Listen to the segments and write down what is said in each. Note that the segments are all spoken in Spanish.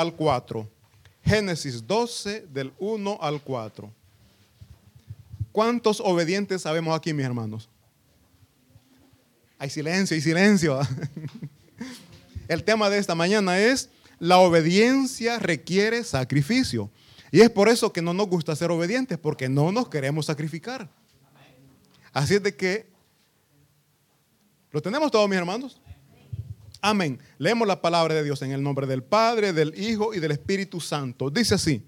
al 4. Génesis 12 del 1 al 4. ¿Cuántos obedientes sabemos aquí, mis hermanos? Hay silencio, hay silencio. El tema de esta mañana es la obediencia requiere sacrificio. Y es por eso que no nos gusta ser obedientes, porque no nos queremos sacrificar. Así es de que, ¿lo tenemos todos, mis hermanos? Amén. Leemos la palabra de Dios en el nombre del Padre, del Hijo y del Espíritu Santo. Dice así,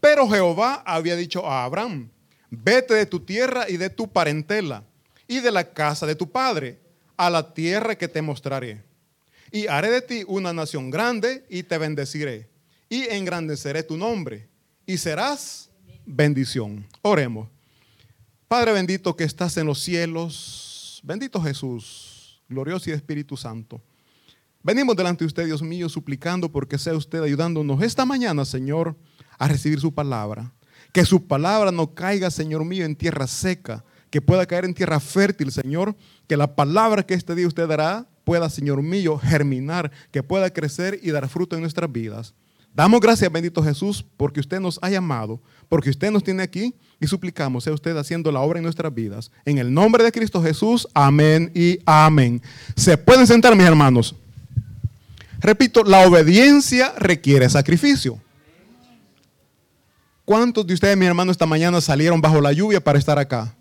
pero Jehová había dicho a Abraham, vete de tu tierra y de tu parentela y de la casa de tu padre a la tierra que te mostraré. Y haré de ti una nación grande y te bendeciré y engrandeceré tu nombre y serás bendición. Oremos. Padre bendito que estás en los cielos, bendito Jesús, glorioso y Espíritu Santo. Venimos delante de usted, Dios mío, suplicando porque sea usted ayudándonos esta mañana, Señor, a recibir su palabra. Que su palabra no caiga, Señor mío, en tierra seca, que pueda caer en tierra fértil, Señor. Que la palabra que este día usted dará pueda, Señor mío, germinar, que pueda crecer y dar fruto en nuestras vidas. Damos gracias, bendito Jesús, porque usted nos ha llamado, porque usted nos tiene aquí y suplicamos, sea usted haciendo la obra en nuestras vidas. En el nombre de Cristo Jesús, amén y amén. Se pueden sentar, mis hermanos. Repito, la obediencia requiere sacrificio. ¿Cuántos de ustedes, mis hermanos, esta mañana salieron bajo la lluvia para estar acá?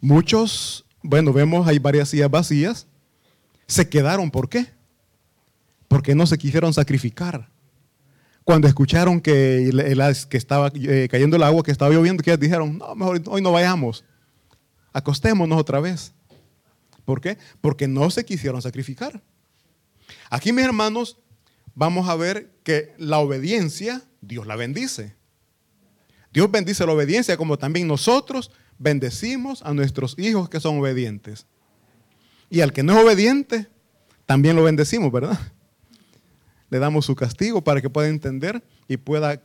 Muchos, bueno, vemos hay varias sillas vacías, se quedaron. ¿Por qué? porque no se quisieron sacrificar. Cuando escucharon que, que estaba eh, cayendo el agua, que estaba lloviendo, que dijeron, no, mejor hoy no vayamos, acostémonos otra vez. ¿Por qué? Porque no se quisieron sacrificar. Aquí, mis hermanos, vamos a ver que la obediencia, Dios la bendice. Dios bendice la obediencia como también nosotros bendecimos a nuestros hijos que son obedientes. Y al que no es obediente, también lo bendecimos, ¿verdad? le damos su castigo para que pueda entender y pueda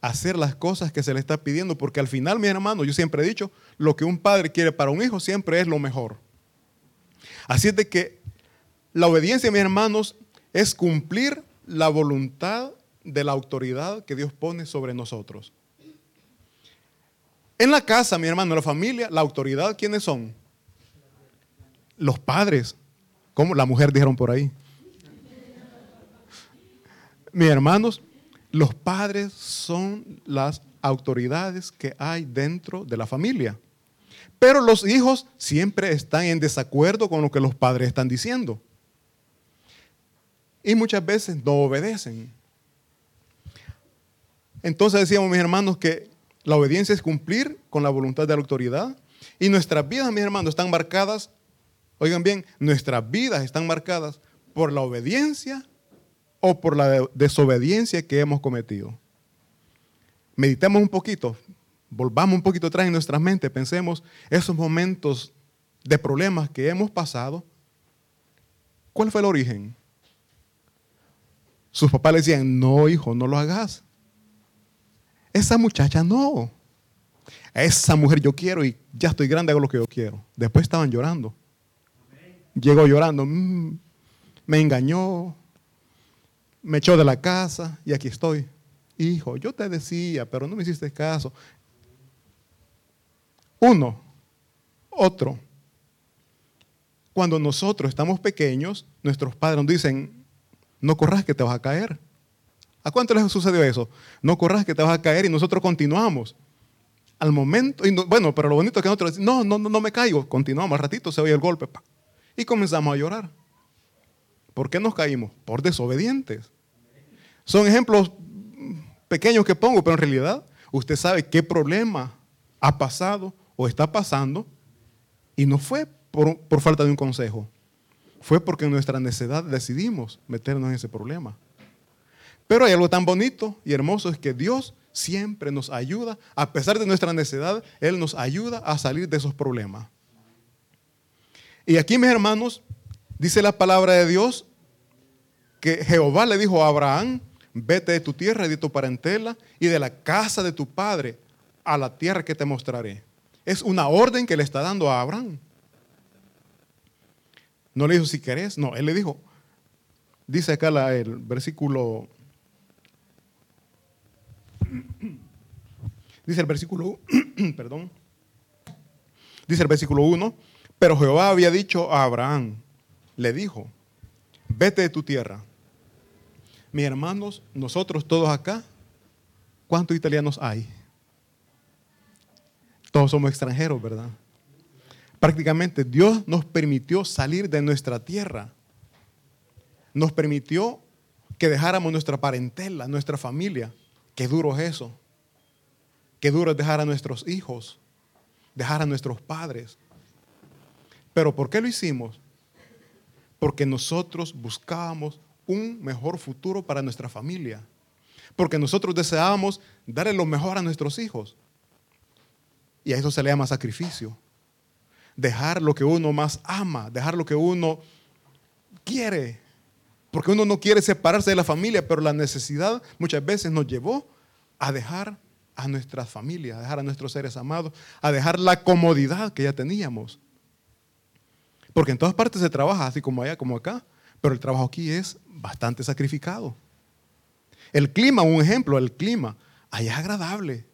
hacer las cosas que se le está pidiendo, porque al final, mi hermano, yo siempre he dicho, lo que un padre quiere para un hijo siempre es lo mejor. Así es de que la obediencia, mis hermanos, es cumplir la voluntad de la autoridad que Dios pone sobre nosotros. En la casa, mi hermano, en la familia, la autoridad, ¿quiénes son? Los padres. Como la mujer dijeron por ahí. Mis hermanos, los padres son las autoridades que hay dentro de la familia. Pero los hijos siempre están en desacuerdo con lo que los padres están diciendo. Y muchas veces no obedecen. Entonces decíamos, mis hermanos, que la obediencia es cumplir con la voluntad de la autoridad. Y nuestras vidas, mis hermanos, están marcadas, oigan bien, nuestras vidas están marcadas por la obediencia o por la desobediencia que hemos cometido. Meditemos un poquito, volvamos un poquito atrás en nuestra mente, pensemos esos momentos de problemas que hemos pasado. ¿Cuál fue el origen? Sus papás le decían, no hijo, no lo hagas. Esa muchacha no. esa mujer yo quiero y ya estoy grande, hago lo que yo quiero. Después estaban llorando. Llegó llorando, mm, me engañó, me echó de la casa y aquí estoy. Hijo, yo te decía, pero no me hiciste caso. Uno, otro. Cuando nosotros estamos pequeños, nuestros padres nos dicen, no corras que te vas a caer. ¿A cuánto les sucedió eso? No corras que te vas a caer y nosotros continuamos. Al momento, y bueno, pero lo bonito es que nosotros decimos, no, no, no me caigo, continuamos, al ratito se oye el golpe. y comenzamos a llorar. ¿Por qué nos caímos? Por desobedientes. Son ejemplos pequeños que pongo, pero en realidad usted sabe qué problema ha pasado o está pasando y no fue por, falta de un consejo. Fue porque en nuestra necedad decidimos meternos en ese problema. Pero hay algo tan bonito y hermoso es que Dios siempre nos ayuda, a pesar de nuestra necedad, Él nos ayuda a salir de esos problemas. Y aquí, mis hermanos, dice la palabra de Dios que Jehová le dijo a Abraham, vete de tu tierra y de tu parentela y de la casa de tu padre a la tierra que te mostraré. Es una orden que le está dando a Abraham. No le dijo si querés, no, él le dijo, Dice acá el versículo. Dice el versículo, perdón. Dice el versículo 1, pero Jehová había dicho a Abraham, le dijo, vete de tu tierra. Mis hermanos, nosotros todos acá, ¿cuántos italianos hay? Todos somos extranjeros, ¿verdad? Prácticamente Dios nos permitió salir de nuestra tierra. Nos permitió que dejáramos nuestra parentela, nuestra familia. Qué duro es eso. Qué duro es dejar a nuestros hijos, dejar a nuestros padres. Pero ¿por qué lo hicimos? Porque nosotros buscábamos un mejor futuro para nuestra familia. Porque nosotros deseábamos darle lo mejor a nuestros hijos. Y a eso se le llama sacrificio. Dejar lo que uno más ama, dejar lo que uno quiere. Porque uno no quiere separarse de la familia, pero la necesidad muchas veces nos llevó a dejar a nuestras familias, a dejar a nuestros seres amados, a dejar la comodidad que ya teníamos. Porque en todas partes se trabaja, así como allá, como acá, pero el trabajo aquí es bastante sacrificado. El clima, un ejemplo, el clima, allá es agradable.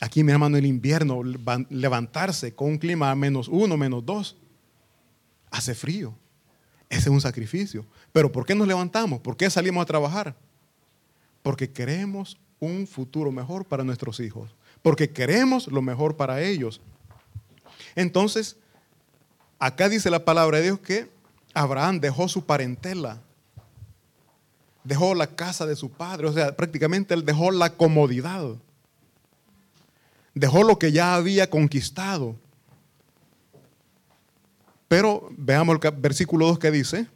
Aquí, mi hermano, el invierno, levantarse con un clima menos uno, menos dos, hace frío. Ese es un sacrificio. Pero ¿por qué nos levantamos? ¿Por qué salimos a trabajar? Porque queremos un futuro mejor para nuestros hijos, porque queremos lo mejor para ellos. Entonces, acá dice la palabra de Dios que Abraham dejó su parentela, dejó la casa de su padre, o sea, prácticamente él dejó la comodidad, dejó lo que ya había conquistado. Pero veamos el versículo 2 que dice,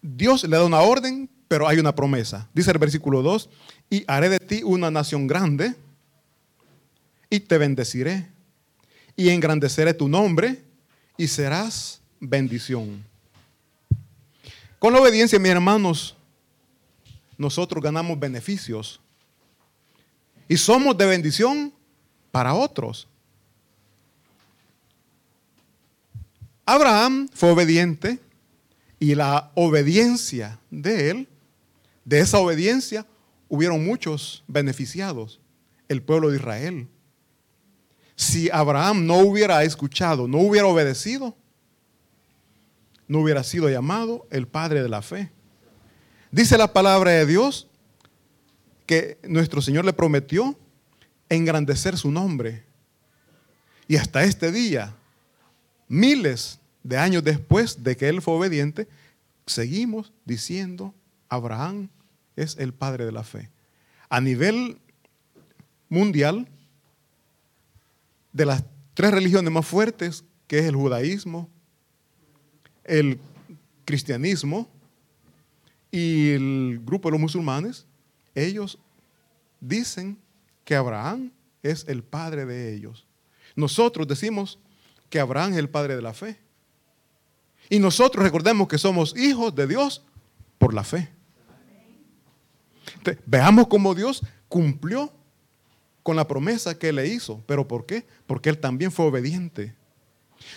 Dios le da una orden pero hay una promesa. Dice el versículo 2, y haré de ti una nación grande, y te bendeciré, y engrandeceré tu nombre, y serás bendición. Con la obediencia, mis hermanos, nosotros ganamos beneficios. Y somos de bendición para otros. Abraham fue obediente y la obediencia de él de esa obediencia hubieron muchos beneficiados, el pueblo de Israel. Si Abraham no hubiera escuchado, no hubiera obedecido, no hubiera sido llamado el padre de la fe. Dice la palabra de Dios que nuestro Señor le prometió engrandecer su nombre. Y hasta este día, miles de años después de que él fue obediente, seguimos diciendo, Abraham es el padre de la fe. A nivel mundial, de las tres religiones más fuertes, que es el judaísmo, el cristianismo y el grupo de los musulmanes, ellos dicen que Abraham es el padre de ellos. Nosotros decimos que Abraham es el padre de la fe. Y nosotros recordemos que somos hijos de Dios por la fe. Veamos cómo Dios cumplió con la promesa que le hizo. ¿Pero por qué? Porque Él también fue obediente.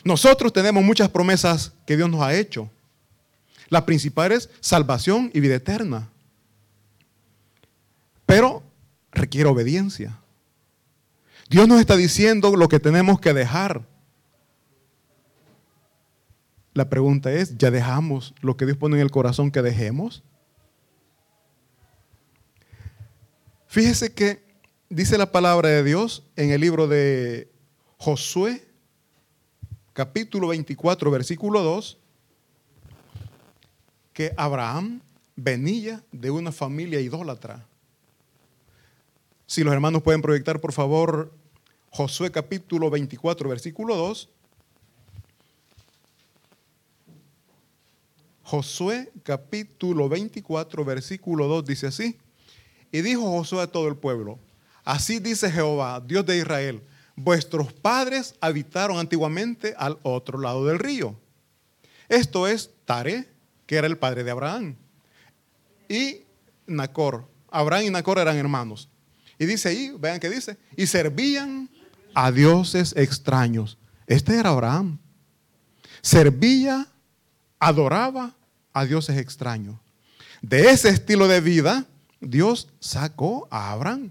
Nosotros tenemos muchas promesas que Dios nos ha hecho. La principal es salvación y vida eterna. Pero requiere obediencia. Dios nos está diciendo lo que tenemos que dejar. La pregunta es, ¿ya dejamos lo que Dios pone en el corazón que dejemos? Fíjese que dice la palabra de Dios en el libro de Josué, capítulo 24, versículo 2, que Abraham venía de una familia idólatra. Si los hermanos pueden proyectar, por favor, Josué capítulo 24, versículo 2. Josué capítulo 24, versículo 2 dice así. Y dijo Josué a todo el pueblo, así dice Jehová, Dios de Israel, vuestros padres habitaron antiguamente al otro lado del río. Esto es Tare, que era el padre de Abraham, y Nacor. Abraham y Nacor eran hermanos. Y dice ahí, vean que dice, y servían a dioses extraños. Este era Abraham. Servía adoraba a dioses extraños. De ese estilo de vida, Dios sacó a Abraham.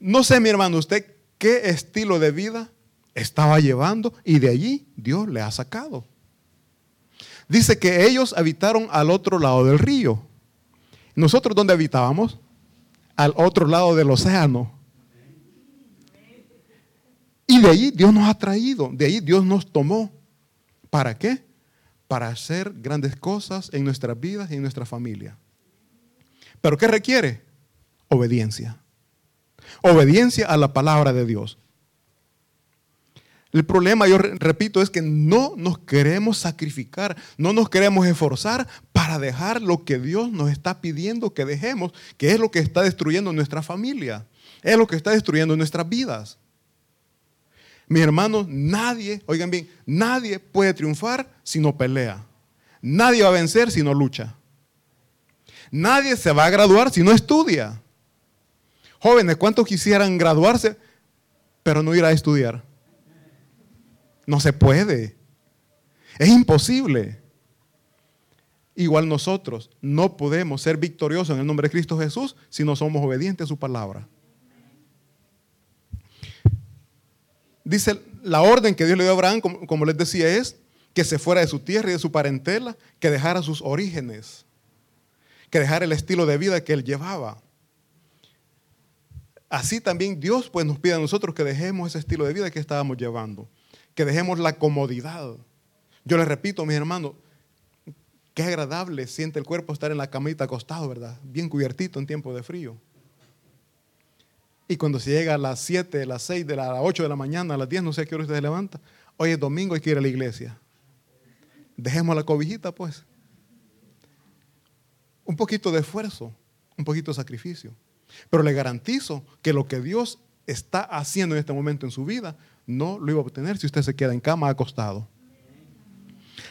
No sé, mi hermano, usted qué estilo de vida estaba llevando y de allí Dios le ha sacado. Dice que ellos habitaron al otro lado del río. ¿Nosotros dónde habitábamos? Al otro lado del océano. Y de ahí Dios nos ha traído, de ahí Dios nos tomó. ¿Para qué? Para hacer grandes cosas en nuestras vidas y en nuestra familia. ¿Pero qué requiere? Obediencia. Obediencia a la palabra de Dios. El problema, yo repito, es que no nos queremos sacrificar, no nos queremos esforzar para dejar lo que Dios nos está pidiendo que dejemos, que es lo que está destruyendo nuestra familia, es lo que está destruyendo nuestras vidas. Mis hermanos, nadie, oigan bien, nadie puede triunfar si no pelea. Nadie va a vencer si no lucha. Nadie se va a graduar si no estudia. Jóvenes, ¿cuántos quisieran graduarse pero no ir a estudiar? No se puede. Es imposible. Igual nosotros no podemos ser victoriosos en el nombre de Cristo Jesús si no somos obedientes a su palabra. Dice la orden que Dios le dio a Abraham, como, les decía, es que se fuera de su tierra y de su parentela, que dejara sus orígenes, que dejara el estilo de vida que él llevaba. Así también Dios pues nos pide a nosotros que dejemos ese estilo de vida que estábamos llevando, que dejemos la comodidad. Yo les repito, mis hermanos, qué agradable siente el cuerpo estar en la camita acostado, ¿verdad? Bien cubiertito en tiempo de frío. Y cuando se llega a las 7, a las 6, de las 8 de la mañana, a las 10, no sé a qué hora usted se levanta. Hoy es domingo, hay que ir a la iglesia. Dejemos la cobijita, pues. Un poquito de esfuerzo, un poquito de sacrificio. Pero le garantizo que lo que Dios está haciendo en este momento en su vida, no lo iba a obtener si usted se queda en cama acostado.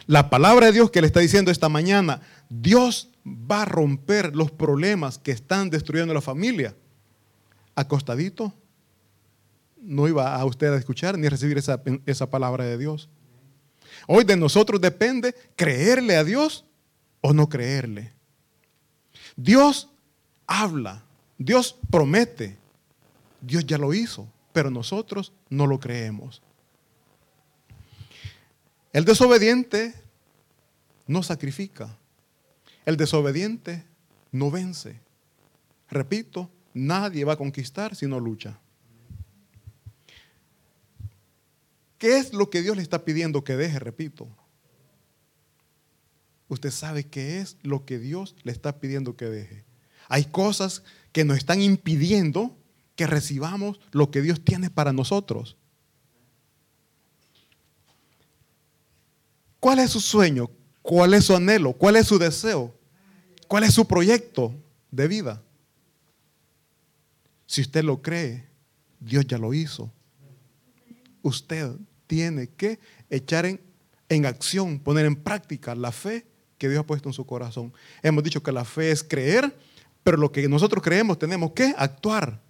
La palabra de Dios que le está diciendo esta mañana, Dios va a romper los problemas que están destruyendo la familia acostadito, no iba a usted a escuchar ni a recibir esa, esa palabra de Dios. Hoy de nosotros depende creerle a Dios o no creerle. Dios habla, Dios promete, Dios ya lo hizo, pero nosotros no lo creemos. El desobediente no sacrifica, el desobediente no vence. Repito, Nadie va a conquistar si no lucha. ¿Qué es lo que Dios le está pidiendo que deje? Repito. Usted sabe qué es lo que Dios le está pidiendo que deje. Hay cosas que nos están impidiendo que recibamos lo que Dios tiene para nosotros. ¿Cuál es su sueño? ¿Cuál es su anhelo? ¿Cuál es su deseo? ¿Cuál es su proyecto de vida? Si usted lo cree, Dios ya lo hizo. Usted tiene que echar en, acción, poner en práctica la fe que Dios ha puesto en su corazón. Hemos dicho que la fe es creer, pero lo que nosotros creemos tenemos que actuar.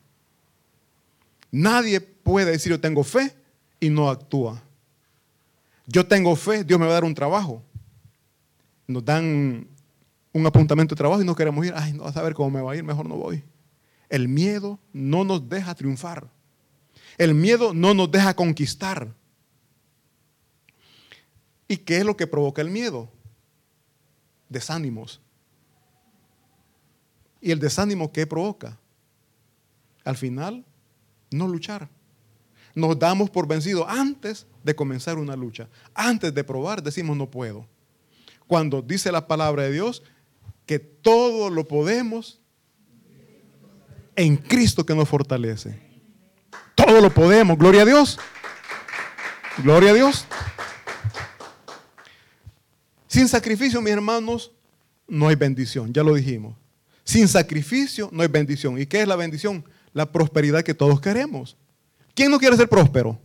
Nadie puede decir yo tengo fe y no actúa. Yo tengo fe, Dios me va a dar un trabajo. Nos dan un apuntamiento de trabajo y no queremos ir. Ay, no, a saber cómo me va a ir, mejor no voy. El miedo no nos deja triunfar. El miedo no nos deja conquistar. ¿Y qué es lo que provoca el miedo? Desánimos. ¿Y el desánimo qué provoca? Al final, no luchar. Nos damos por vencidos antes de comenzar una lucha. Antes de probar, decimos no puedo. Cuando dice la palabra de Dios que todo lo podemos en Cristo que nos fortalece. Todo lo podemos, gloria a Dios. Gloria a Dios. Sin sacrificio, mis hermanos, no hay bendición, ya lo dijimos. Sin sacrificio no hay bendición. ¿Y qué es la bendición? La prosperidad que todos queremos. ¿Quién no quiere ser próspero?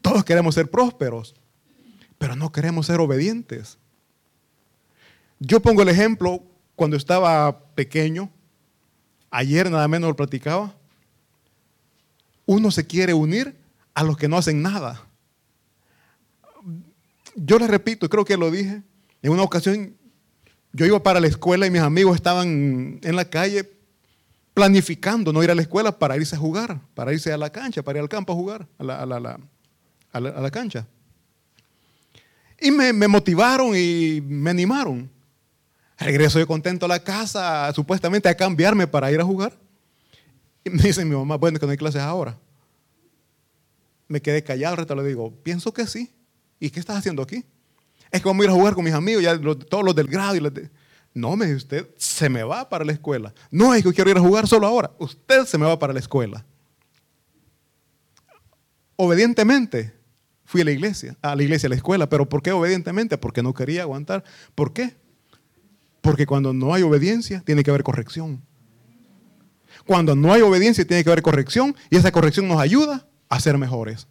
Todos queremos ser prósperos, pero no queremos ser obedientes. Yo pongo el ejemplo cuando estaba pequeño, ayer nada menos lo platicaba, uno se quiere unir a los que no hacen nada. yo les repito, creo que lo dije, en una ocasión yo iba para la escuela y mis amigos estaban en la calle planificando no ir a la escuela para irse a jugar, para irse a la cancha, para ir al campo a jugar, a la, a la, cancha. Y me, me, motivaron y me animaron. Regreso yo contento a la casa, supuestamente a cambiarme para ir a jugar. Y me dice mi mamá, bueno, que no hay clases ahora. Me quedé callado, ahorita le digo, pienso que sí. ¿Y qué estás haciendo aquí? Es que a ir a jugar con mis amigos, ya todos los del grado. Y No, me dice usted, se me va para la escuela. No, es que quiero ir a jugar solo ahora. Usted se me va para la escuela. Obedientemente fui a la iglesia, a la iglesia, a la escuela. ¿Pero por qué obedientemente? Porque no quería aguantar. ¿Por qué? Porque cuando no hay obediencia, tiene que haber corrección. Cuando no hay obediencia, tiene que haber corrección. Y esa corrección nos ayuda a ser mejores.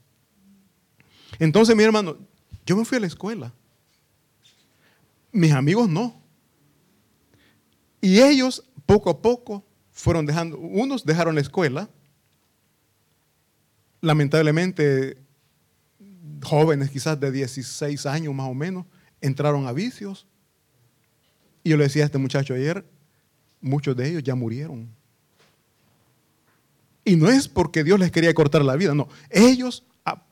Entonces, mi hermano, yo me fui a la escuela. Mis amigos no. Y ellos poco a poco fueron dejando, unos dejaron la escuela, lamentablemente jóvenes quizás de 16 años más o menos, entraron a vicios. Y yo le decía a este muchacho ayer, muchos de ellos ya murieron. Y no es porque Dios les quería cortar la vida, no. Ellos a,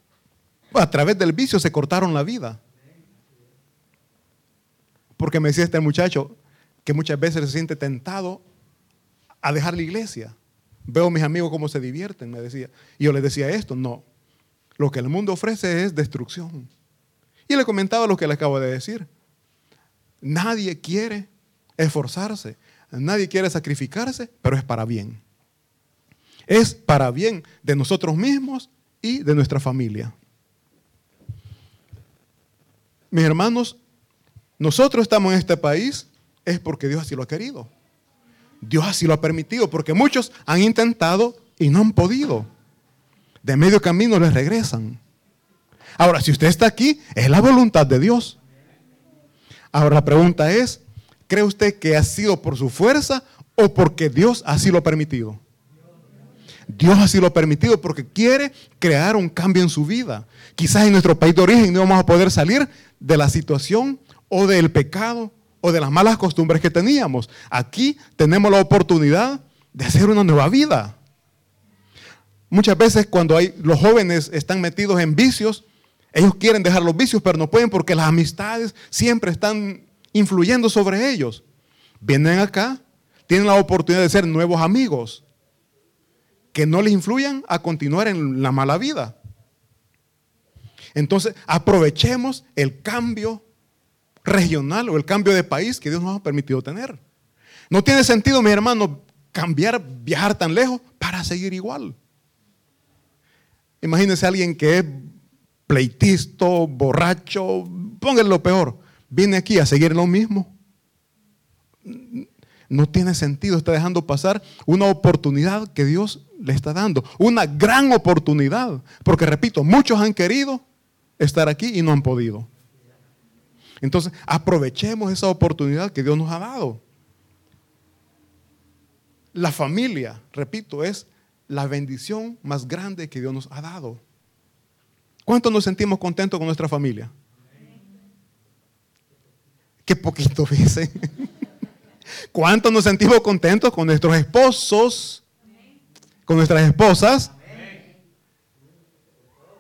a través del vicio se cortaron la vida. Porque me decía este muchacho que muchas veces se siente tentado a dejar la iglesia. Veo a mis amigos cómo se divierten, me decía. Y yo les decía esto, no. Lo que el mundo ofrece es destrucción. Y le comentaba lo que le acabo de decir. Nadie quiere esforzarse, nadie quiere sacrificarse, pero es para bien. Es para bien de nosotros mismos y de nuestra familia. Mis hermanos, nosotros estamos en este país es porque Dios así lo ha querido. Dios así lo ha permitido, porque muchos han intentado y no han podido. De medio camino les regresan. Ahora, si usted está aquí, es la voluntad de Dios. Ahora la pregunta es, ¿cree usted que ha sido por su fuerza o porque Dios así lo ha permitido? Dios así lo ha permitido porque quiere crear un cambio en su vida. Quizás en nuestro país de origen no vamos a poder salir de la situación o del pecado o de las malas costumbres que teníamos. Aquí tenemos la oportunidad de hacer una nueva vida. Muchas veces cuando los jóvenes están metidos en vicios, ellos quieren dejar los vicios, pero no pueden porque las amistades siempre están influyendo sobre ellos. Vienen acá, tienen la oportunidad de ser nuevos amigos que no les influyan a continuar en la mala vida. Entonces, aprovechemos el cambio regional o el cambio de país que Dios nos ha permitido tener. No tiene sentido, mi hermano, cambiar, viajar tan lejos para seguir igual. Imagínense alguien que es pleitisto, borracho, pónganle lo peor. Viene aquí a seguir lo mismo. No tiene sentido, está dejando pasar una oportunidad que Dios le está dando. Una gran oportunidad. Porque repito, muchos han querido estar aquí y no han podido. Entonces, aprovechemos esa oportunidad que Dios nos ha dado. La familia, repito, es la bendición más grande que Dios nos ha dado. ¿Cuánto nos sentimos contentos con nuestra familia? Qué poquito, fíjense. ¿Cuánto nos sentimos contentos con nuestros esposos? Con nuestras esposas.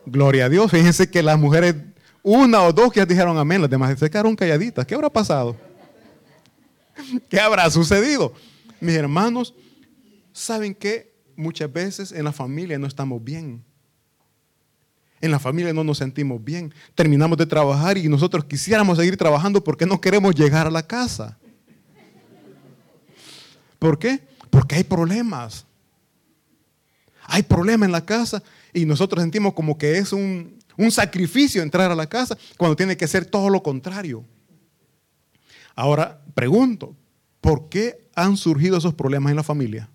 Gloria a Dios. Fíjense que las mujeres una o dos que dijeron amén, las demás se quedaron calladitas. ¿Qué habrá pasado? ¿Qué habrá sucedido? Mis hermanos, ¿saben que Muchas veces en la familia no estamos bien. En la familia no nos sentimos bien. Terminamos de trabajar y nosotros quisiéramos seguir trabajando porque no queremos llegar a la casa. ¿Por qué? Porque hay problemas. Hay problemas en la casa y nosotros sentimos como que es un, un sacrificio entrar a la casa cuando tiene que ser todo lo contrario. Ahora, pregunto, ¿por qué han surgido esos problemas en la familia?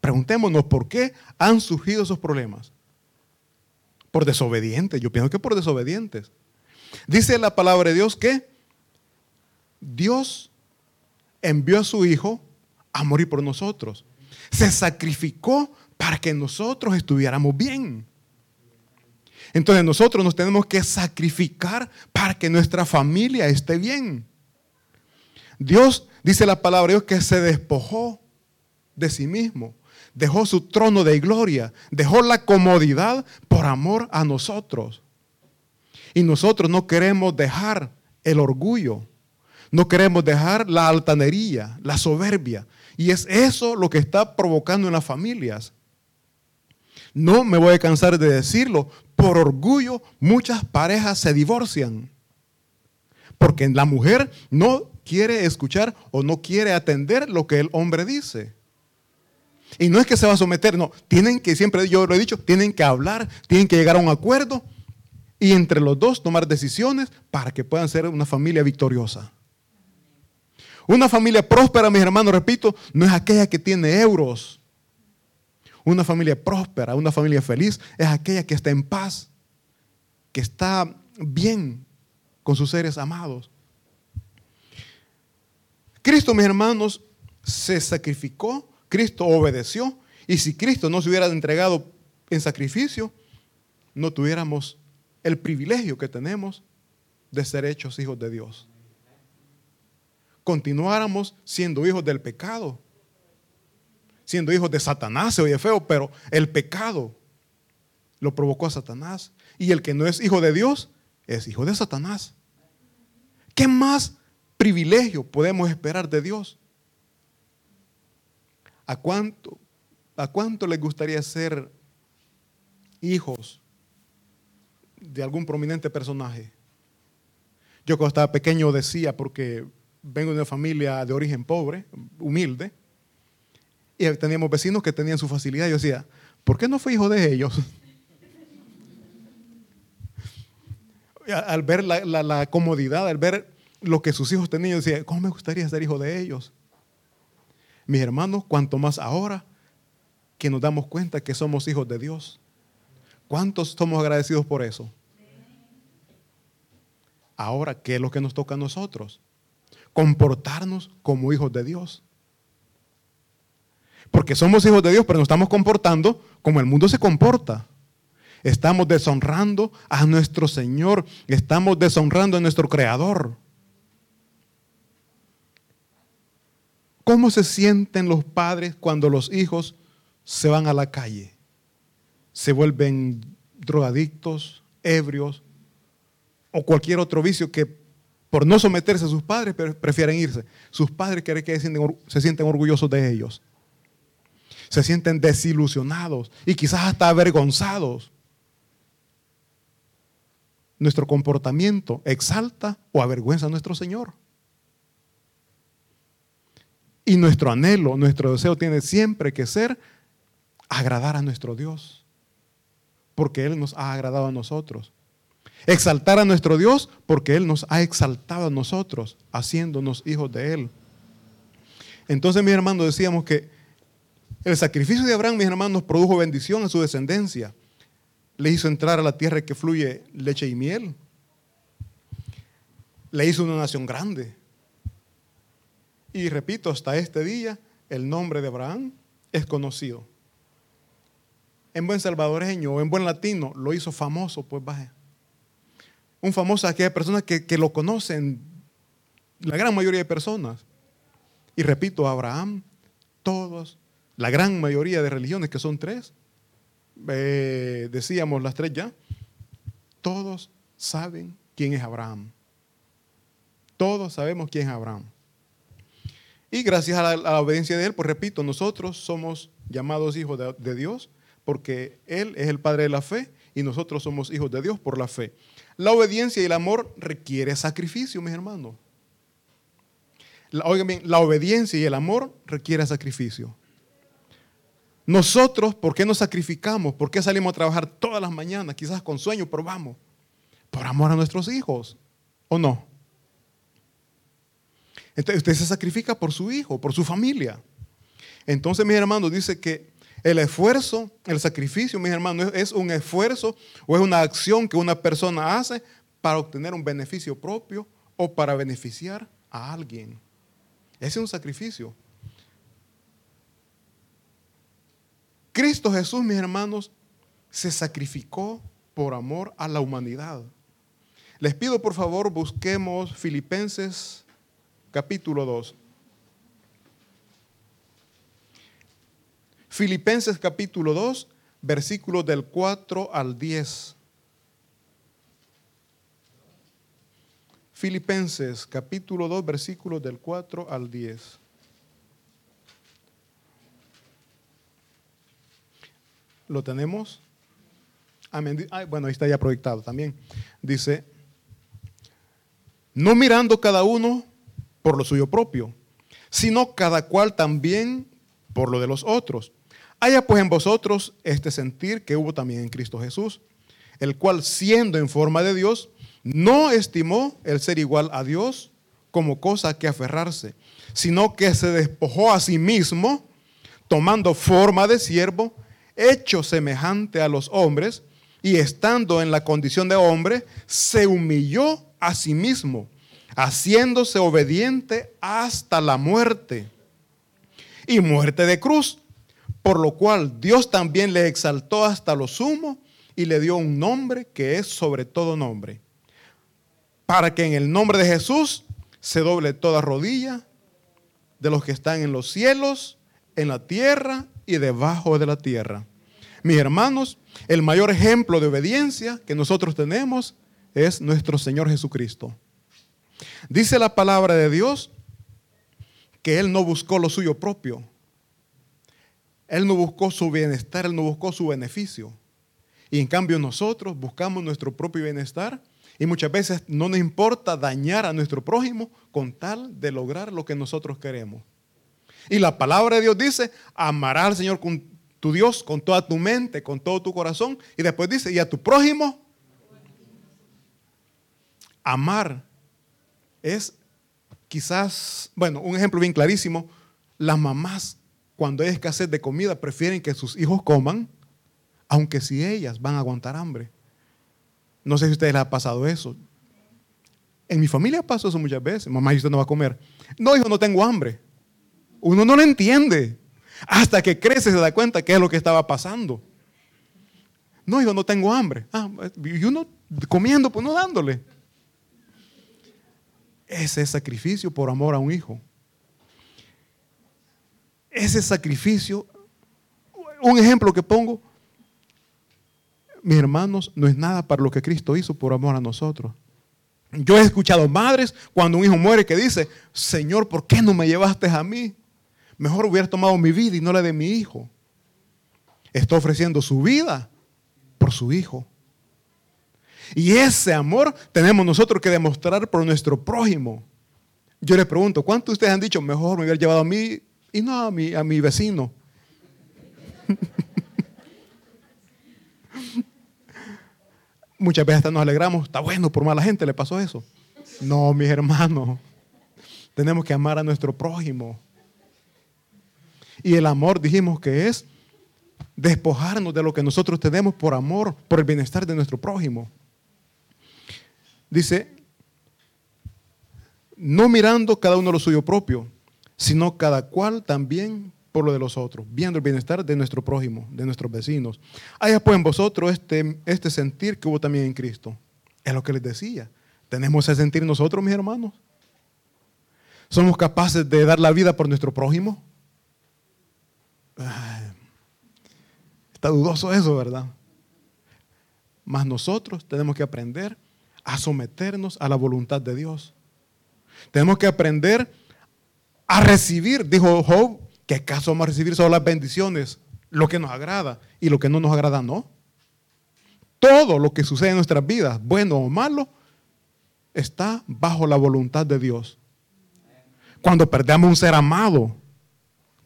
Preguntémonos, ¿por qué han surgido esos problemas? Por desobedientes, yo pienso que por desobedientes. Dice la palabra de Dios que Dios envió a su Hijo a morir por nosotros. Se sacrificó para que nosotros estuviéramos bien. Entonces nosotros nos tenemos que sacrificar para que nuestra familia esté bien. Dios, dice la palabra de Dios, que se despojó de sí mismo, dejó su trono de gloria, dejó la comodidad por amor a nosotros. Y nosotros no queremos dejar el orgullo, no queremos dejar la altanería, la soberbia. Y es eso lo que está provocando en las familias. No me voy a cansar de decirlo, por orgullo muchas parejas se divorcian. Porque la mujer no quiere escuchar o no quiere atender lo que el hombre dice. Y no es que se va a someter, no, tienen que, siempre yo lo he dicho, tienen que hablar, tienen que llegar a un acuerdo y entre los dos tomar decisiones para que puedan ser una familia victoriosa. Una familia próspera, mis hermanos, repito, no es aquella que tiene euros. Una familia próspera, una familia feliz, es aquella que está en paz, que está bien con sus seres amados. Cristo, mis hermanos, se sacrificó, Cristo obedeció, y si Cristo no se hubiera entregado en sacrificio, no tuviéramos el privilegio que tenemos de ser hechos hijos de Dios. Continuáramos siendo hijos del pecado, siendo hijos de Satanás, se oye feo, pero el pecado lo provocó a Satanás. Y el que no es hijo de Dios es hijo de Satanás. ¿Qué más privilegio podemos esperar de Dios? ¿A cuánto, a cuánto les gustaría ser hijos de algún prominente personaje? Yo cuando estaba pequeño decía, porque vengo de una familia de origen pobre, humilde, y teníamos vecinos que tenían su facilidad. Yo decía, ¿por qué no fui hijo de ellos? al ver la, la, comodidad, al ver lo que sus hijos tenían, yo decía, ¿cómo me gustaría ser hijo de ellos? Mis hermanos, cuanto más ahora que nos damos cuenta que somos hijos de Dios. ¿Cuántos somos agradecidos por eso? Ahora, ¿qué es lo que nos toca a nosotros? Comportarnos como hijos de Dios. Porque somos hijos de Dios, pero nos estamos comportando como el mundo se comporta. Estamos deshonrando a nuestro Señor, estamos deshonrando a nuestro Creador. ¿Cómo se sienten los padres cuando los hijos se van a la calle? Se vuelven drogadictos, ebrios o cualquier otro vicio que por no someterse a sus padres prefieren irse. Sus padres quieren que se sienten orgullosos de ellos. Se sienten desilusionados y quizás hasta avergonzados. Nuestro comportamiento exalta o avergüenza a nuestro Señor. Y nuestro anhelo, nuestro deseo tiene siempre que ser agradar a nuestro Dios. Porque Él nos ha agradado a nosotros. Exaltar a nuestro Dios porque Él nos ha exaltado a nosotros, haciéndonos hijos de Él. Entonces, mis hermanos, decíamos que el sacrificio de Abraham, mis hermanos, produjo bendición a su descendencia. Le hizo entrar a la tierra que fluye leche y miel. Le hizo una nación grande. Y repito, hasta este día el nombre de Abraham es conocido. En buen salvadoreño o en buen latino lo hizo famoso, pues vaya. Un famoso a aquellas personas que, que lo conocen, la gran mayoría de personas. Y repito, Abraham, todos, la gran mayoría de religiones, que son tres, eh, decíamos las tres ya, todos saben quién es Abraham. Todos sabemos quién es Abraham. Y gracias a la, obediencia de Él, pues repito, nosotros somos llamados hijos de, Dios porque Él es el Padre de la fe y nosotros somos hijos de Dios por la fe. La obediencia y el amor requiere sacrificio, mis hermanos. oigan bien, la obediencia y el amor requiere sacrificio. Nosotros, ¿por qué nos sacrificamos? ¿Por qué salimos a trabajar todas las mañanas? Quizás con sueño, pero vamos. Por amor a nuestros hijos, ¿o no? Entonces usted se sacrifica por su hijo, por su familia. Entonces, mis hermanos, dice que el esfuerzo, el sacrificio, mis hermanos, es un esfuerzo o es una acción que una persona hace para obtener un beneficio propio o para beneficiar a alguien. Ese es un sacrificio. Cristo Jesús, mis hermanos, se sacrificó por amor a la humanidad. Les pido por favor busquemos Filipenses capítulo 2. Filipenses capítulo 2, versículos del 4 al 10. Filipenses capítulo 2, versículos del 4 al 10. ¿Lo tenemos? Amén. bueno, ahí está ya proyectado también. Dice, no mirando cada uno por lo suyo propio, sino cada cual también por lo de los otros. Haya pues en vosotros este sentir que hubo también en Cristo Jesús, el cual siendo en forma de Dios, no estimó el ser igual a Dios como cosa que aferrarse, sino que se despojó a sí mismo, tomando forma de siervo, hecho semejante a los hombres, y estando en la condición de hombre, se humilló a sí mismo, haciéndose obediente hasta la muerte, y muerte de cruz por lo cual Dios también le exaltó hasta lo sumo y le dio un nombre que es sobre todo nombre, para que en el nombre de Jesús se doble toda rodilla de los que están en los cielos, en la tierra y debajo de la tierra. Mis hermanos, el mayor ejemplo de obediencia que nosotros tenemos es nuestro Señor Jesucristo. Dice la palabra de Dios que Él no buscó lo suyo propio, él no buscó su bienestar, Él no buscó su beneficio. Y en cambio nosotros buscamos nuestro propio bienestar y muchas veces no nos importa dañar a nuestro prójimo con tal de lograr lo que nosotros queremos. Y la palabra de Dios dice, amarás al Señor con tu Dios, con toda tu mente, con todo tu corazón. Y después dice, y a tu prójimo, amar es quizás, bueno, un ejemplo bien clarísimo, las mamás cuando hay escasez de comida, prefieren que sus hijos coman, aunque si ellas van a aguantar hambre. No sé si a ustedes les ha pasado eso. En mi familia pasó eso muchas veces. Mamá, ¿y usted no va a comer? No, hijo, no tengo hambre. Uno no lo entiende. Hasta que crece se da cuenta qué es lo que estaba pasando. No, hijo, no tengo hambre. Ah, y uno comiendo, pues no dándole. Ese es sacrificio por amor a un hijo ese sacrificio, un ejemplo que pongo, mis hermanos, no es nada para lo que Cristo hizo por amor a nosotros. Yo he escuchado madres cuando un hijo muere que dice, Señor, ¿por qué no me llevaste a mí? Mejor hubiera tomado mi vida y no la de mi hijo. Está ofreciendo su vida por su hijo. Y ese amor tenemos nosotros que demostrar por nuestro prójimo. Yo les pregunto, ¿cuántos de ustedes han dicho, mejor me hubiera llevado a mí y no a mi, a mi vecino. Muchas veces hasta nos alegramos, está bueno, por mala gente le pasó eso. No, mis hermanos, tenemos que amar a nuestro prójimo. Y el amor dijimos que es despojarnos de lo que nosotros tenemos por amor, por el bienestar de nuestro prójimo. Dice, no mirando cada uno lo suyo propio, sino cada cual también por lo de los otros, viendo el bienestar de nuestro prójimo, de nuestros vecinos. Haya pues en vosotros este, este sentir que hubo también en Cristo. Es lo que les decía. ¿Tenemos ese sentir nosotros, mis hermanos? ¿Somos capaces de dar la vida por nuestro prójimo? Está dudoso eso, ¿verdad? Mas nosotros tenemos que aprender a someternos a la voluntad de Dios. Tenemos que aprender a recibir, dijo Job, que acaso vamos a recibir solo las bendiciones, lo que nos agrada y lo que no nos agrada no. Todo lo que sucede en nuestras vidas, bueno o malo, está bajo la voluntad de Dios. Cuando perdemos un ser amado,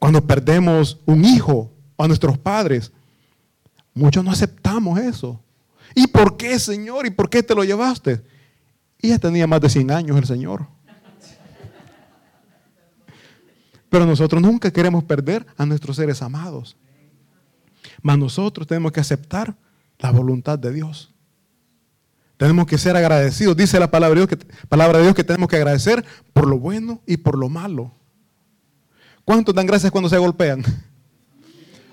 cuando perdemos un hijo a nuestros padres, muchos no aceptamos eso. ¿Y por qué, Señor? ¿Y por qué te lo llevaste? Y ya tenía más de 100 años el Señor. Pero nosotros nunca queremos perder a nuestros seres amados. Mas nosotros tenemos que aceptar la voluntad de Dios. Tenemos que ser agradecidos. Dice la palabra de, Dios que, palabra de Dios que tenemos que agradecer por lo bueno y por lo malo. ¿Cuántos dan gracias cuando se golpean?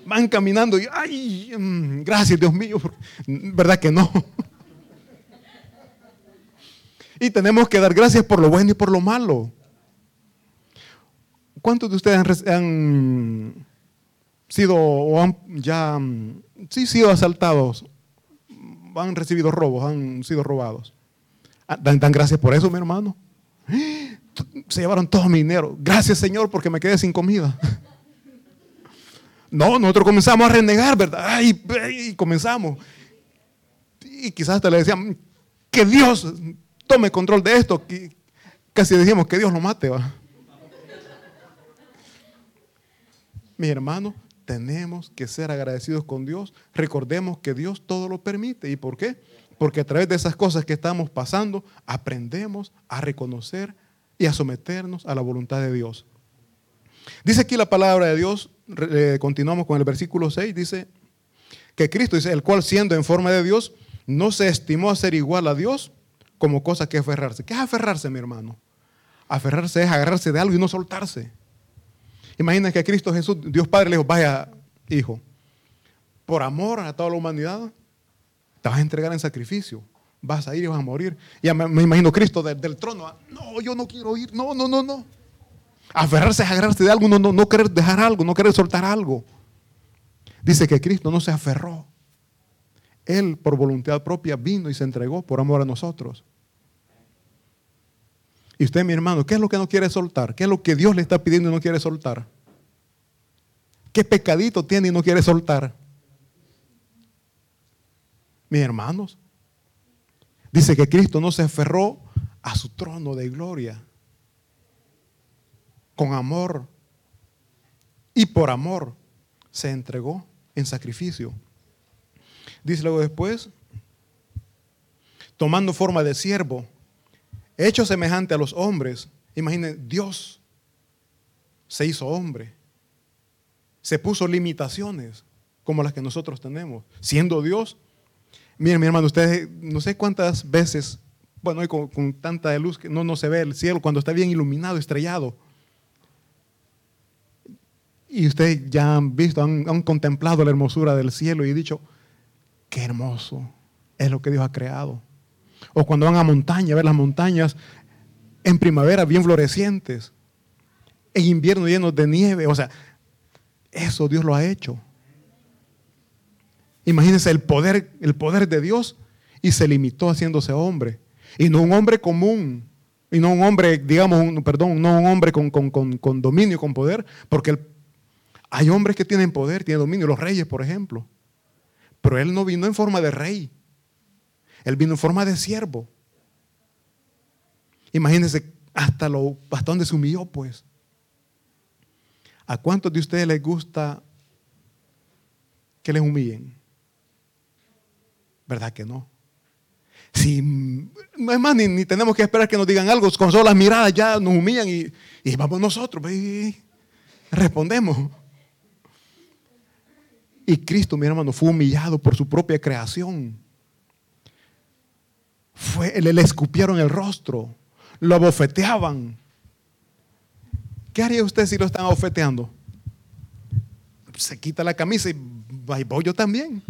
Van caminando y, ay, mm, gracias Dios mío. ¿Verdad que no? Y tenemos que dar gracias por lo bueno y por lo malo. ¿Cuántos de ustedes han, sido o han ya mm, sí sido asaltados? Han recibido robos, han sido robados. Ah, dan, dan gracias por eso, mi hermano. Se llevaron todo mi dinero. Gracias, Señor, porque me quedé sin comida. No, nosotros comenzamos a renegar, ¿verdad? Y, comenzamos. Y quizás hasta le decían, que Dios tome control de esto. Casi decimos que Dios lo mate. ¿va? Mis hermanos, tenemos que ser agradecidos con Dios. Recordemos que Dios todo lo permite. ¿Y por qué? Porque a través de esas cosas que estamos pasando, aprendemos a reconocer y a someternos a la voluntad de Dios. Dice aquí la palabra de Dios, eh, continuamos con el versículo 6, dice que Cristo dice, el cual siendo en forma de Dios, no se estimó a ser igual a Dios como cosa que aferrarse. ¿Qué es aferrarse, mi hermano? Aferrarse es agarrarse de algo y no soltarse. Imagina que Cristo Jesús, Dios Padre, le dijo, vaya, hijo, por amor a toda la humanidad, te vas a entregar en sacrificio. Vas a ir y vas a morir. Y me, imagino Cristo del trono. Ah, no, yo no quiero ir. No, no, no, no. Aferrarse agarrarse de algo, no, no, no querer dejar algo, no querer soltar algo. Dice que Cristo no se aferró. Él por voluntad propia vino y se entregó por amor a nosotros. Y usted, mi hermano, ¿qué es lo que no quiere soltar? ¿Qué es lo que Dios le está pidiendo y no quiere soltar? ¿Qué pecadito tiene y no quiere soltar? Mis hermanos, dice que Cristo no se aferró a su trono de gloria con amor y por amor se entregó en sacrificio. Dice luego después, tomando forma de siervo, hecho semejante a los hombres. Imaginen, Dios se hizo hombre, se puso limitaciones como las que nosotros tenemos, siendo Dios. Miren, mi hermano, ustedes no sé cuántas veces, bueno, con, tanta luz que no, no se ve el cielo, cuando está bien iluminado, estrellado y ustedes ya han visto, han, contemplado la hermosura del cielo y dicho, qué hermoso es lo que Dios ha creado. O cuando van a montaña, a ver las montañas en primavera bien florecientes, en invierno llenos de nieve. O sea, eso Dios lo ha hecho. Imagínense el poder, el poder de Dios y se limitó haciéndose hombre. Y no un hombre común, y no un hombre, digamos, perdón, no un hombre con, con, con, con dominio, con poder, porque hay hombres que tienen poder, tienen dominio, los reyes, por ejemplo. Pero él no vino en forma de rey. Él vino en forma de siervo. Imagínense hasta, lo, hasta donde se humilló, pues. ¿A cuántos de ustedes les gusta que les humillen? ¿Verdad que no? Si, no es más, ni, tenemos que esperar que nos digan algo, con solo las miradas ya nos humillan y, y vamos nosotros, y respondemos. Y Cristo, mi hermano, fue humillado por su propia creación. Fue, le, le escupieron el rostro, lo abofeteaban. ¿Qué haría usted si lo están abofeteando? Se quita la camisa y voy yo también.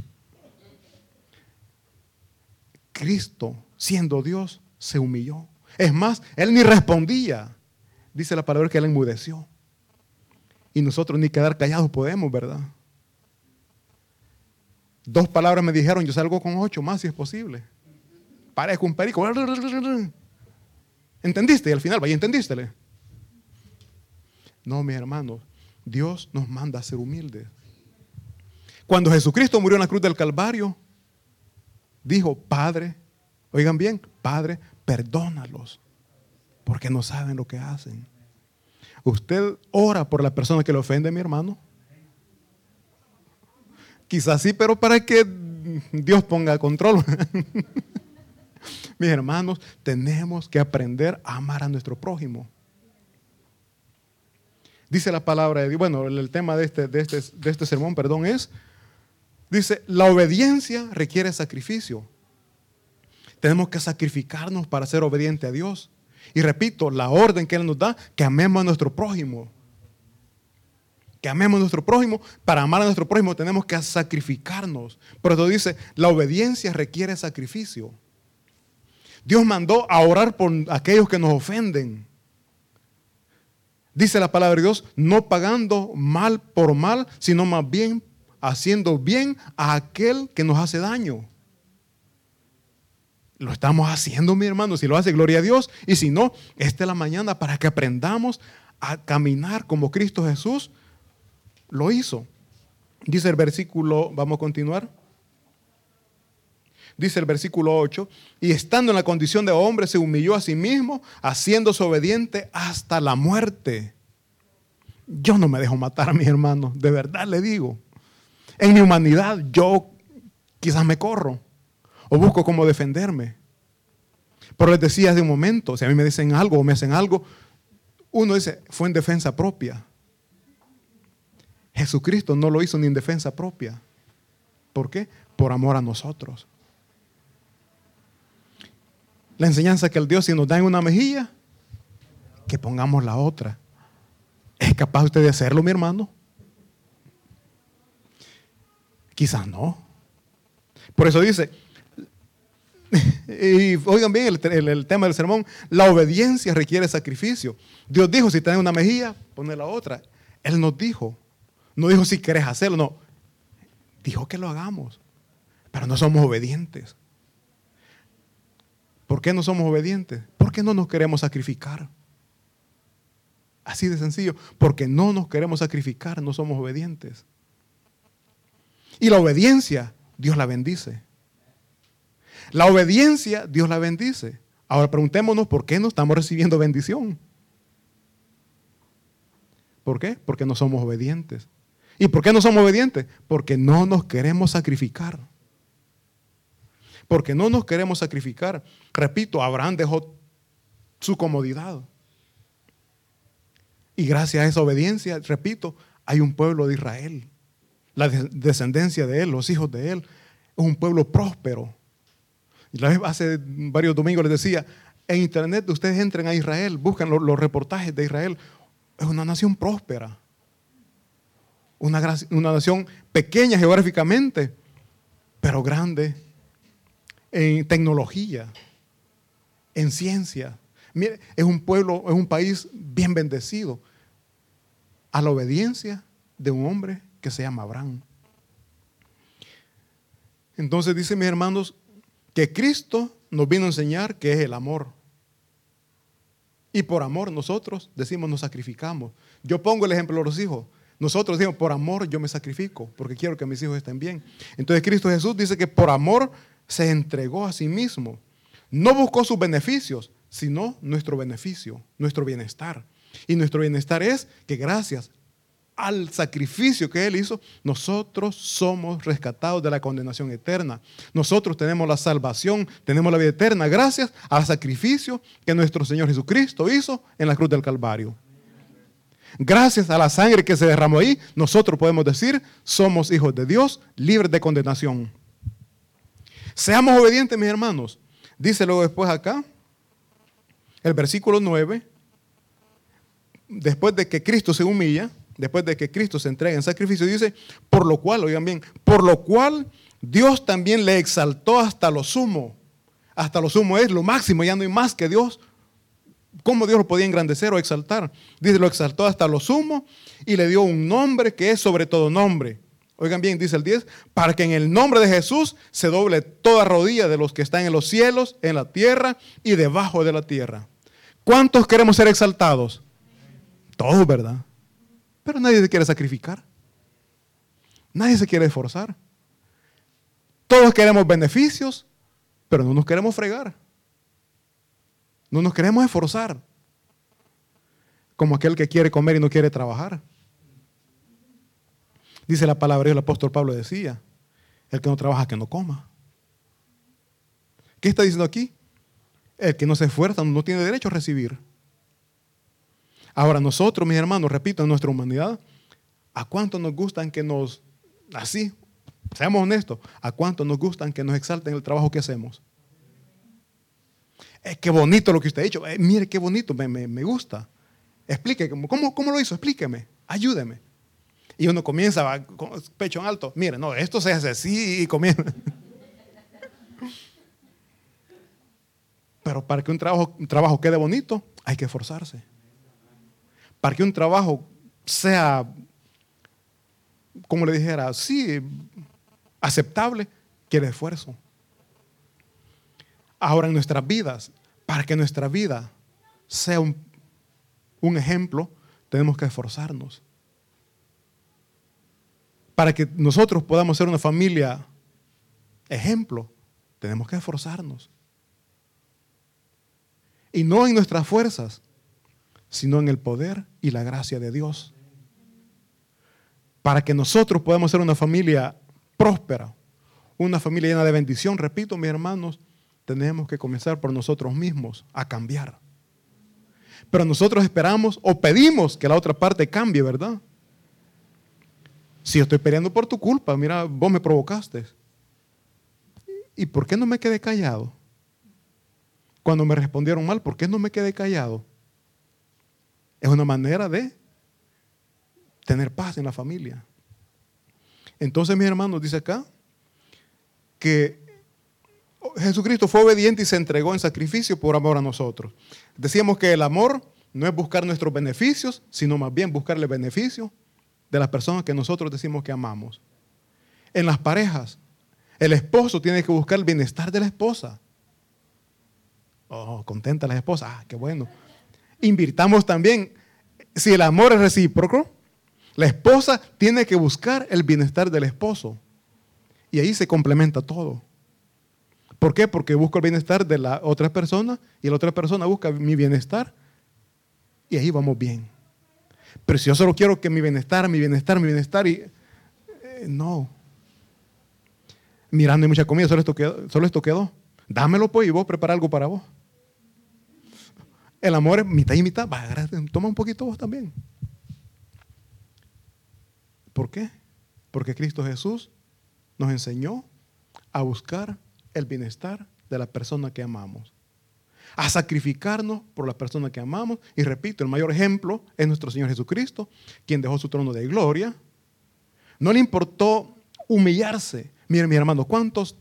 Cristo, siendo Dios, se humilló. Es más, él ni respondía. Dice la palabra que él enmudeció. Y nosotros ni quedar callados podemos, ¿verdad? Dos palabras me dijeron, yo salgo con ocho más si es posible. Parezco un perico. ¿Entendiste? Y al final, vaya, ¿entendiste? No, mis hermanos, Dios nos manda a ser humildes. Cuando Jesucristo murió en la cruz del Calvario, dijo, Padre, oigan bien, Padre, perdónalos, porque no saben lo que hacen. ¿Usted ora por la persona que le ofende, mi hermano? Quizás sí, pero para que Dios ponga control. Mis hermanos, tenemos que aprender a amar a nuestro prójimo. Dice la palabra de Dios, bueno, el tema de este, de este, de este sermón, perdón, es, dice, la obediencia requiere sacrificio. Tenemos que sacrificarnos para ser obediente a Dios. Y repito, la orden que Él nos da, que amemos a nuestro prójimo. que amemos a nuestro prójimo. Para amar a nuestro prójimo tenemos que sacrificarnos. Por eso dice, la obediencia requiere sacrificio. Dios mandó a orar por aquellos que nos ofenden. Dice la palabra de Dios, no pagando mal por mal, sino más bien haciendo bien a aquel que nos hace daño. Lo estamos haciendo, mi hermano. Si lo hace, gloria a Dios. Y si no, esta es la mañana para que aprendamos a caminar como Cristo Jesús lo hizo. Dice el versículo, vamos a continuar. Dice el versículo 8, y estando en la condición de hombre se humilló a sí mismo, haciéndose obediente hasta la muerte. Yo no me dejo matar a mis hermanos, de verdad le digo. En mi humanidad yo quizás me corro o busco cómo defenderme. Pero les decía hace un momento, si a mí me dicen algo o me hacen algo, uno dice, fue en defensa propia. Jesucristo no lo hizo ni en defensa propia. ¿Por qué? Por amor a nosotros. La enseñanza que el Dios si nos da en una mejilla, que pongamos la otra. ¿Es capaz usted de hacerlo, mi hermano? Quizás no. Por eso dice, y oigan bien el, tema del sermón, la obediencia requiere sacrificio. Dios dijo, si tenés una mejilla, pone la otra. Él nos dijo, no dijo si querés hacerlo, no. Dijo que lo hagamos, pero no somos obedientes. ¿Por qué no somos obedientes? Porque no nos queremos sacrificar. Así de sencillo, porque no nos queremos sacrificar, no somos obedientes. Y la obediencia, Dios la bendice. La obediencia, Dios la bendice. Ahora preguntémonos por qué no estamos recibiendo bendición. ¿Por qué? Porque no somos obedientes. ¿Y por qué no somos obedientes? Porque no nos queremos sacrificar. Porque no nos queremos sacrificar. Repito, Abraham dejó su comodidad. Y gracias a esa obediencia, repito, hay un pueblo de Israel. La descendencia de él, los hijos de él, es un pueblo próspero. Y hace varios domingos les decía, en internet ustedes entren a Israel, buscan los reportajes de Israel. Es una nación próspera una, nación pequeña geográficamente, pero grande en tecnología, en ciencia. Mire, es un pueblo, es un país bien bendecido a la obediencia de un hombre que se llama Abraham. Entonces dice mis hermanos que Cristo nos vino a enseñar que es el amor. Y por amor nosotros decimos nos sacrificamos. Yo pongo el ejemplo de los hijos. Nosotros decimos, por amor yo me sacrifico, porque quiero que mis hijos estén bien. Entonces Cristo Jesús dice que por amor se entregó a sí mismo. No buscó sus beneficios, sino nuestro beneficio, nuestro bienestar. Y nuestro bienestar es que gracias al sacrificio que Él hizo, nosotros somos rescatados de la condenación eterna. Nosotros tenemos la salvación, tenemos la vida eterna, gracias al sacrificio que nuestro Señor Jesucristo hizo en la cruz del Calvario. Gracias a la sangre que se derramó ahí, nosotros podemos decir, somos hijos de Dios, libres de condenación. Seamos obedientes, mis hermanos. Dice luego después acá, el versículo 9, después de que Cristo se humilla, después de que Cristo se entrega en sacrificio, dice, por lo cual, oigan bien, por lo cual Dios también le exaltó hasta lo sumo. Hasta lo sumo es lo máximo, ya no hay más que Dios ¿Cómo Dios lo podía engrandecer o exaltar? Dice, lo exaltó hasta lo sumo y le dio un nombre que es sobre todo nombre. Oigan bien, dice el 10, para que en el nombre de Jesús se doble toda rodilla de los que están en los cielos, en la tierra y debajo de la tierra. ¿Cuántos queremos ser exaltados? Todos, ¿verdad? Pero nadie se quiere sacrificar. Nadie se quiere esforzar. Todos queremos beneficios, pero no nos queremos fregar. No nos queremos esforzar como aquel que quiere comer y no quiere trabajar. Dice la palabra, el apóstol Pablo decía, el que no trabaja, que no coma. ¿Qué está diciendo aquí? El que no se esfuerza no tiene derecho a recibir. Ahora nosotros, mis hermanos, repito, en nuestra humanidad, ¿a cuánto nos gustan que nos, así, seamos honestos, ¿a cuánto nos gustan que nos exalten el trabajo que hacemos? Eh, qué bonito lo que usted ha dicho. Eh, mire, qué bonito, me, gusta. Explique, ¿cómo, ¿cómo lo hizo? Explíqueme, ayúdeme. Y uno comienza va, con pecho en alto. Mire, no, esto se hace así y comienza. Pero para que un trabajo, un trabajo quede bonito, hay que esforzarse. Para que un trabajo sea, como le dijera, sí, aceptable, quiere esfuerzo. Ahora en nuestras vidas, para que nuestra vida sea un, ejemplo, tenemos que esforzarnos. Para que nosotros podamos ser una familia ejemplo, tenemos que esforzarnos. Y no en nuestras fuerzas, sino en el poder y la gracia de Dios. Para que nosotros podamos ser una familia próspera, una familia llena de bendición, repito, mis hermanos, tenemos que comenzar por nosotros mismos a cambiar. Pero nosotros esperamos o pedimos que la otra parte cambie, ¿verdad? Si yo estoy peleando por tu culpa, mira, vos me provocaste. ¿Y por qué no me quedé callado? Cuando me respondieron mal, ¿por qué no me quedé callado? Es una manera de tener paz en la familia. Entonces, mis hermanos, dice acá que Jesucristo fue obediente y se entregó en sacrificio por amor a nosotros. Decíamos que el amor no es buscar nuestros beneficios, sino más bien buscarle beneficio de las personas que nosotros decimos que amamos. En las parejas, el esposo tiene que buscar el bienestar de la esposa. Oh, contenta la esposa. Ah, qué bueno. Invirtamos también, si el amor es recíproco, la esposa tiene que buscar el bienestar del esposo. Y ahí se complementa todo. ¿Por qué? Porque busco el bienestar de la otra persona y la otra persona busca mi bienestar. Y ahí vamos bien. Pero si yo solo quiero que mi bienestar, mi bienestar, mi bienestar, y eh, no. Mirando hay mucha comida, solo esto quedó. Solo esto quedó. Dámelo pues y vos prepara algo para vos. El amor es mitad y mitad. toma un poquito vos también. ¿Por qué? Porque Cristo Jesús nos enseñó a buscar el bienestar de la persona que amamos. A sacrificarnos por la persona que amamos. Y repito, el mayor ejemplo es nuestro Señor Jesucristo, quien dejó su trono de gloria. No le importó humillarse. Miren, mi hermano, ¿cuántos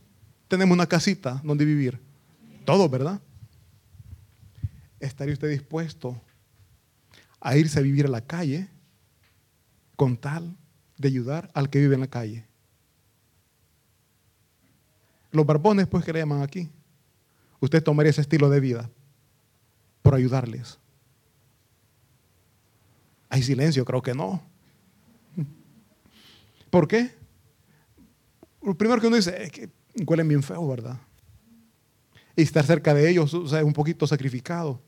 tenemos una casita donde vivir? Todos, ¿verdad? ¿Estaría usted dispuesto a irse a vivir a la calle con tal de ayudar al que vive en la calle? Los barbones, pues, que le llaman aquí. Usted tomaría ese estilo de vida por ayudarles. ¿Hay silencio? Creo que no. ¿Por qué? Primero que uno dice es que huelen bien feo, ¿verdad? Y estar cerca de ellos o sea, es un poquito sacrificado.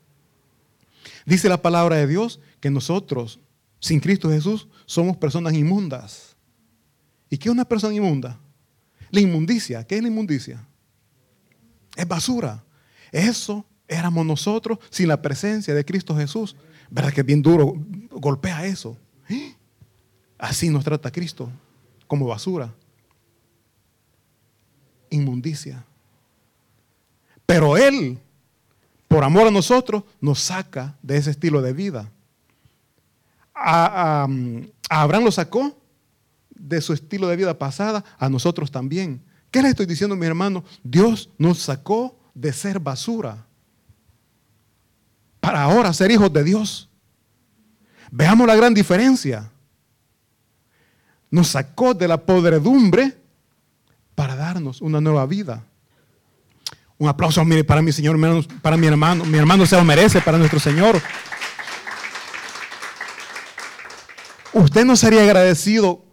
Dice la palabra de Dios que nosotros, sin Cristo Jesús, somos personas inmundas. ¿Y qué es una persona inmunda? La inmundicia, ¿qué es la inmundicia? Es basura. Eso éramos nosotros sin la presencia de Cristo Jesús. ¿Verdad que es bien duro? Golpea eso. Así nos trata Cristo, como basura. Inmundicia. Pero Él, por amor a nosotros, nos saca de ese estilo de vida. A, a Abraham lo sacó de su estilo de vida pasada a nosotros también. ¿Qué le estoy diciendo, mi hermano? Dios nos sacó de ser basura para ahora ser hijos de Dios. Veamos la gran diferencia. Nos sacó de la podredumbre para darnos una nueva vida. Un aplauso para mi Señor, para mi hermano. Mi hermano se lo merece para nuestro Señor. Usted no sería agradecido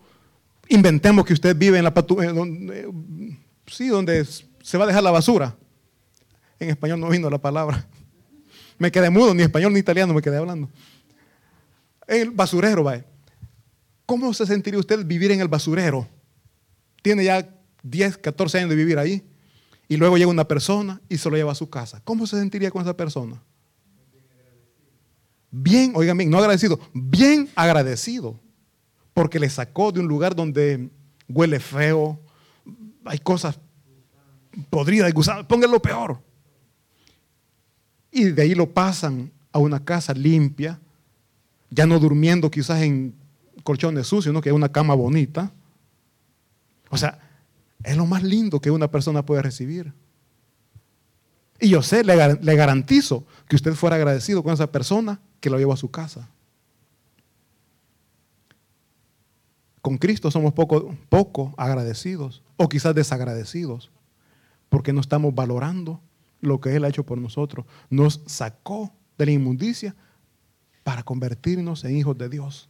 Inventemos que usted vive en la patu sí, donde se va a dejar la basura. En español no vino la palabra. Me quedé mudo, ni español ni italiano me quedé hablando. El basurero, va. ¿Cómo se sentiría usted vivir en el basurero? Tiene ya 10, 14 años de vivir ahí. Y luego llega una persona y se lo lleva a su casa. ¿Cómo se sentiría con esa persona? Bien, oigan bien, no agradecido, bien agradecido porque le sacó de un lugar donde huele feo, hay cosas podridas, gusanos, pónganlo peor. Y de ahí lo pasan a una casa limpia, ya no durmiendo quizás en colchones sucios, no que una cama bonita. O sea, es lo más lindo que una persona puede recibir. Y yo sé, le, garantizo que usted fuera agradecido con esa persona que lo llevó a su casa. Con Cristo somos poco, poco agradecidos o quizás desagradecidos porque no estamos valorando lo que Él ha hecho por nosotros. Nos sacó de la inmundicia para convertirnos en hijos de Dios.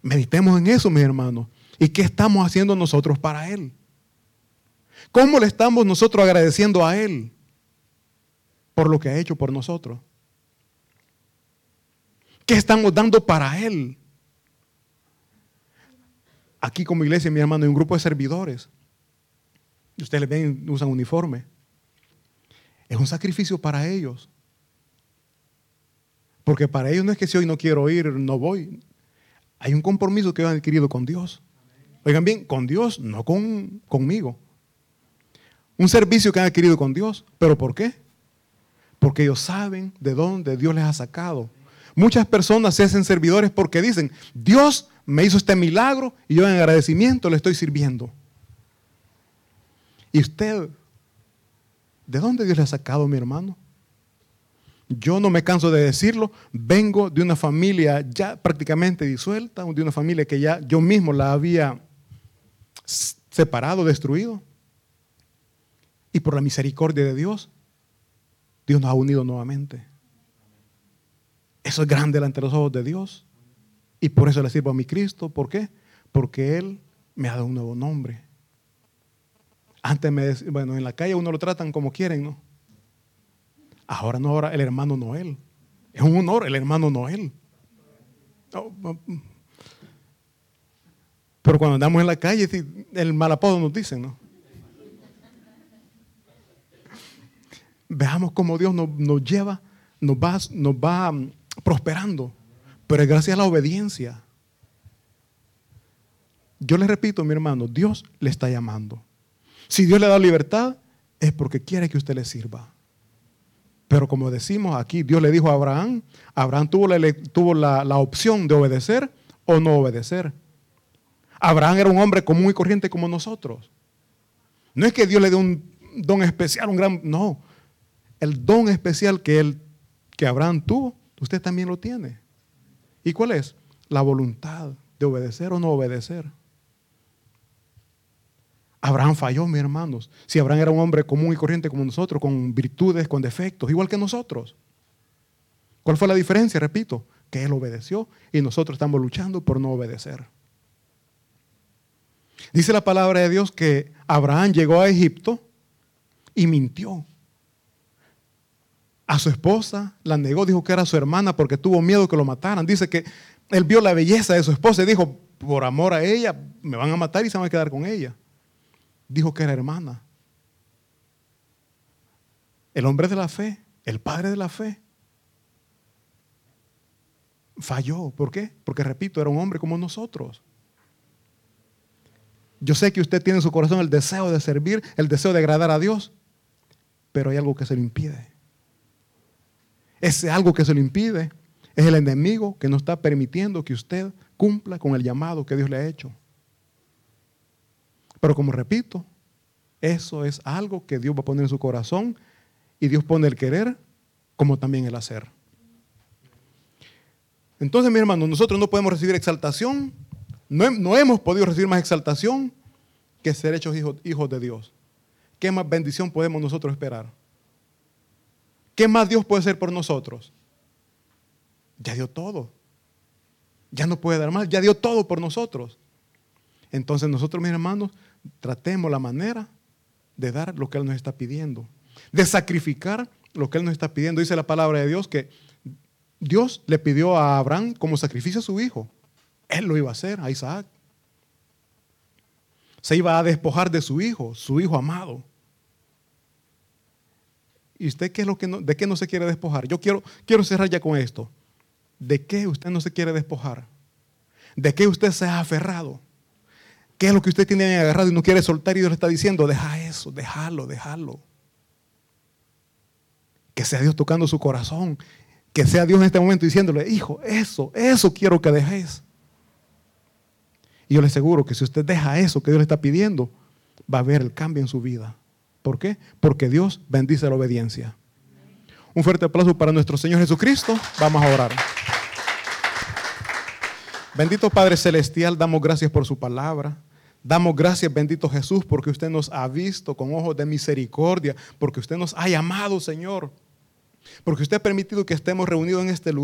Meditemos en eso, mis hermanos. ¿Y qué estamos haciendo nosotros para Él? ¿Cómo le estamos nosotros agradeciendo a Él por lo que ha hecho por nosotros? ¿Qué estamos dando para Él? Aquí como iglesia, mi hermano, hay un grupo de servidores. Ustedes ven, usan uniforme. Es un sacrificio para ellos. Porque para ellos no es que si hoy no quiero ir, no voy. Hay un compromiso que han adquirido con Dios. Oigan bien, con Dios, no con, conmigo. Un servicio que han adquirido con Dios. ¿Pero por qué? Porque ellos saben de dónde Dios les ha sacado. Muchas personas se hacen servidores porque dicen, Dios me hizo este milagro y yo en agradecimiento le estoy sirviendo. ¿Y usted, de dónde Dios le ha sacado, mi hermano? Yo no me canso de decirlo, vengo de una familia ya prácticamente disuelta, de una familia que ya yo mismo la había separado, destruido. Y por la misericordia de Dios, Dios nos ha unido nuevamente. Eso es grande delante de los ojos de Dios. Y por eso le sirvo a mi Cristo. ¿Por qué? Porque Él me ha dado un nuevo nombre. Antes me decía, bueno, en la calle uno lo tratan como quieren, ¿no? Ahora no, ahora el hermano Noel. Es un honor el hermano Noel. Pero cuando andamos en la calle, el mal apodo nos dicen, ¿no? Veamos cómo Dios nos, lleva, nos va, nos va mm, prosperando. Pero es gracias a la obediencia. Yo le repito, mi hermano, Dios le está llamando. Si Dios le da libertad, es porque quiere que usted le sirva. Pero como decimos aquí, Dios le dijo a Abraham, Abraham tuvo, la, tuvo la, opción de obedecer o no obedecer. Abraham era un hombre común y corriente como nosotros. No es que Dios le dé un don especial, un gran... No, el don especial que, él, que Abraham tuvo, usted también lo tiene. ¿Y cuál es? La voluntad de obedecer o no obedecer. Abraham falló, mis hermanos. Si Abraham era un hombre común y corriente como nosotros, con virtudes, con defectos, igual que nosotros. ¿Cuál fue la diferencia? Repito, que él obedeció y nosotros estamos luchando por no obedecer. Dice la palabra de Dios que Abraham llegó a Egipto y mintió. A su esposa la negó, dijo que era su hermana porque tuvo miedo que lo mataran. Dice que él vio la belleza de su esposa y dijo, por amor a ella, me van a matar y se van a quedar con ella dijo que era hermana. El hombre de la fe, el padre de la fe, falló. ¿Por qué? Porque, repito, era un hombre como nosotros. Yo sé que usted tiene en su corazón el deseo de servir, el deseo de agradar a Dios, pero hay algo que se lo impide. Ese algo que se lo impide es el enemigo que no está permitiendo que usted cumpla con el llamado que Dios le ha hecho. Pero como repito, eso es algo que Dios va a poner en su corazón y Dios pone el querer como también el hacer. Entonces, mi hermano, nosotros no podemos recibir exaltación, no, hemos podido recibir más exaltación que ser hechos hijos, hijos de Dios. ¿Qué más bendición podemos nosotros esperar? ¿Qué más Dios puede hacer por nosotros? Ya dio todo. Ya no puede dar más, ya dio todo por nosotros. Entonces nosotros, mis hermanos, tratemos la manera de dar lo que Él nos está pidiendo, de sacrificar lo que Él nos está pidiendo. Dice la palabra de Dios que Dios le pidió a Abraham como sacrificio a su hijo. Él lo iba a hacer, a Isaac. Se iba a despojar de su hijo, su hijo amado. ¿Y usted qué es lo que no, de qué no se quiere despojar? Yo quiero, quiero cerrar ya con esto. ¿De qué usted no se quiere despojar? ¿De qué usted se ha aferrado? ¿Qué es lo que usted tiene agarrado y no quiere soltar? Y Dios le está diciendo, deja eso, déjalo, déjalo. Que sea Dios tocando su corazón. Que sea Dios en este momento diciéndole, hijo, eso, eso quiero que dejes. Y yo le aseguro que si usted deja eso que Dios le está pidiendo, va a ver el cambio en su vida. ¿Por qué? Porque Dios bendice la obediencia. Un fuerte aplauso para nuestro Señor Jesucristo. Vamos a orar. Bendito Padre Celestial, damos gracias por su palabra. Damos gracias, bendito Jesús, porque usted nos ha visto con ojos de misericordia, porque usted nos ha llamado, Señor, porque usted ha permitido que estemos reunidos en este lugar.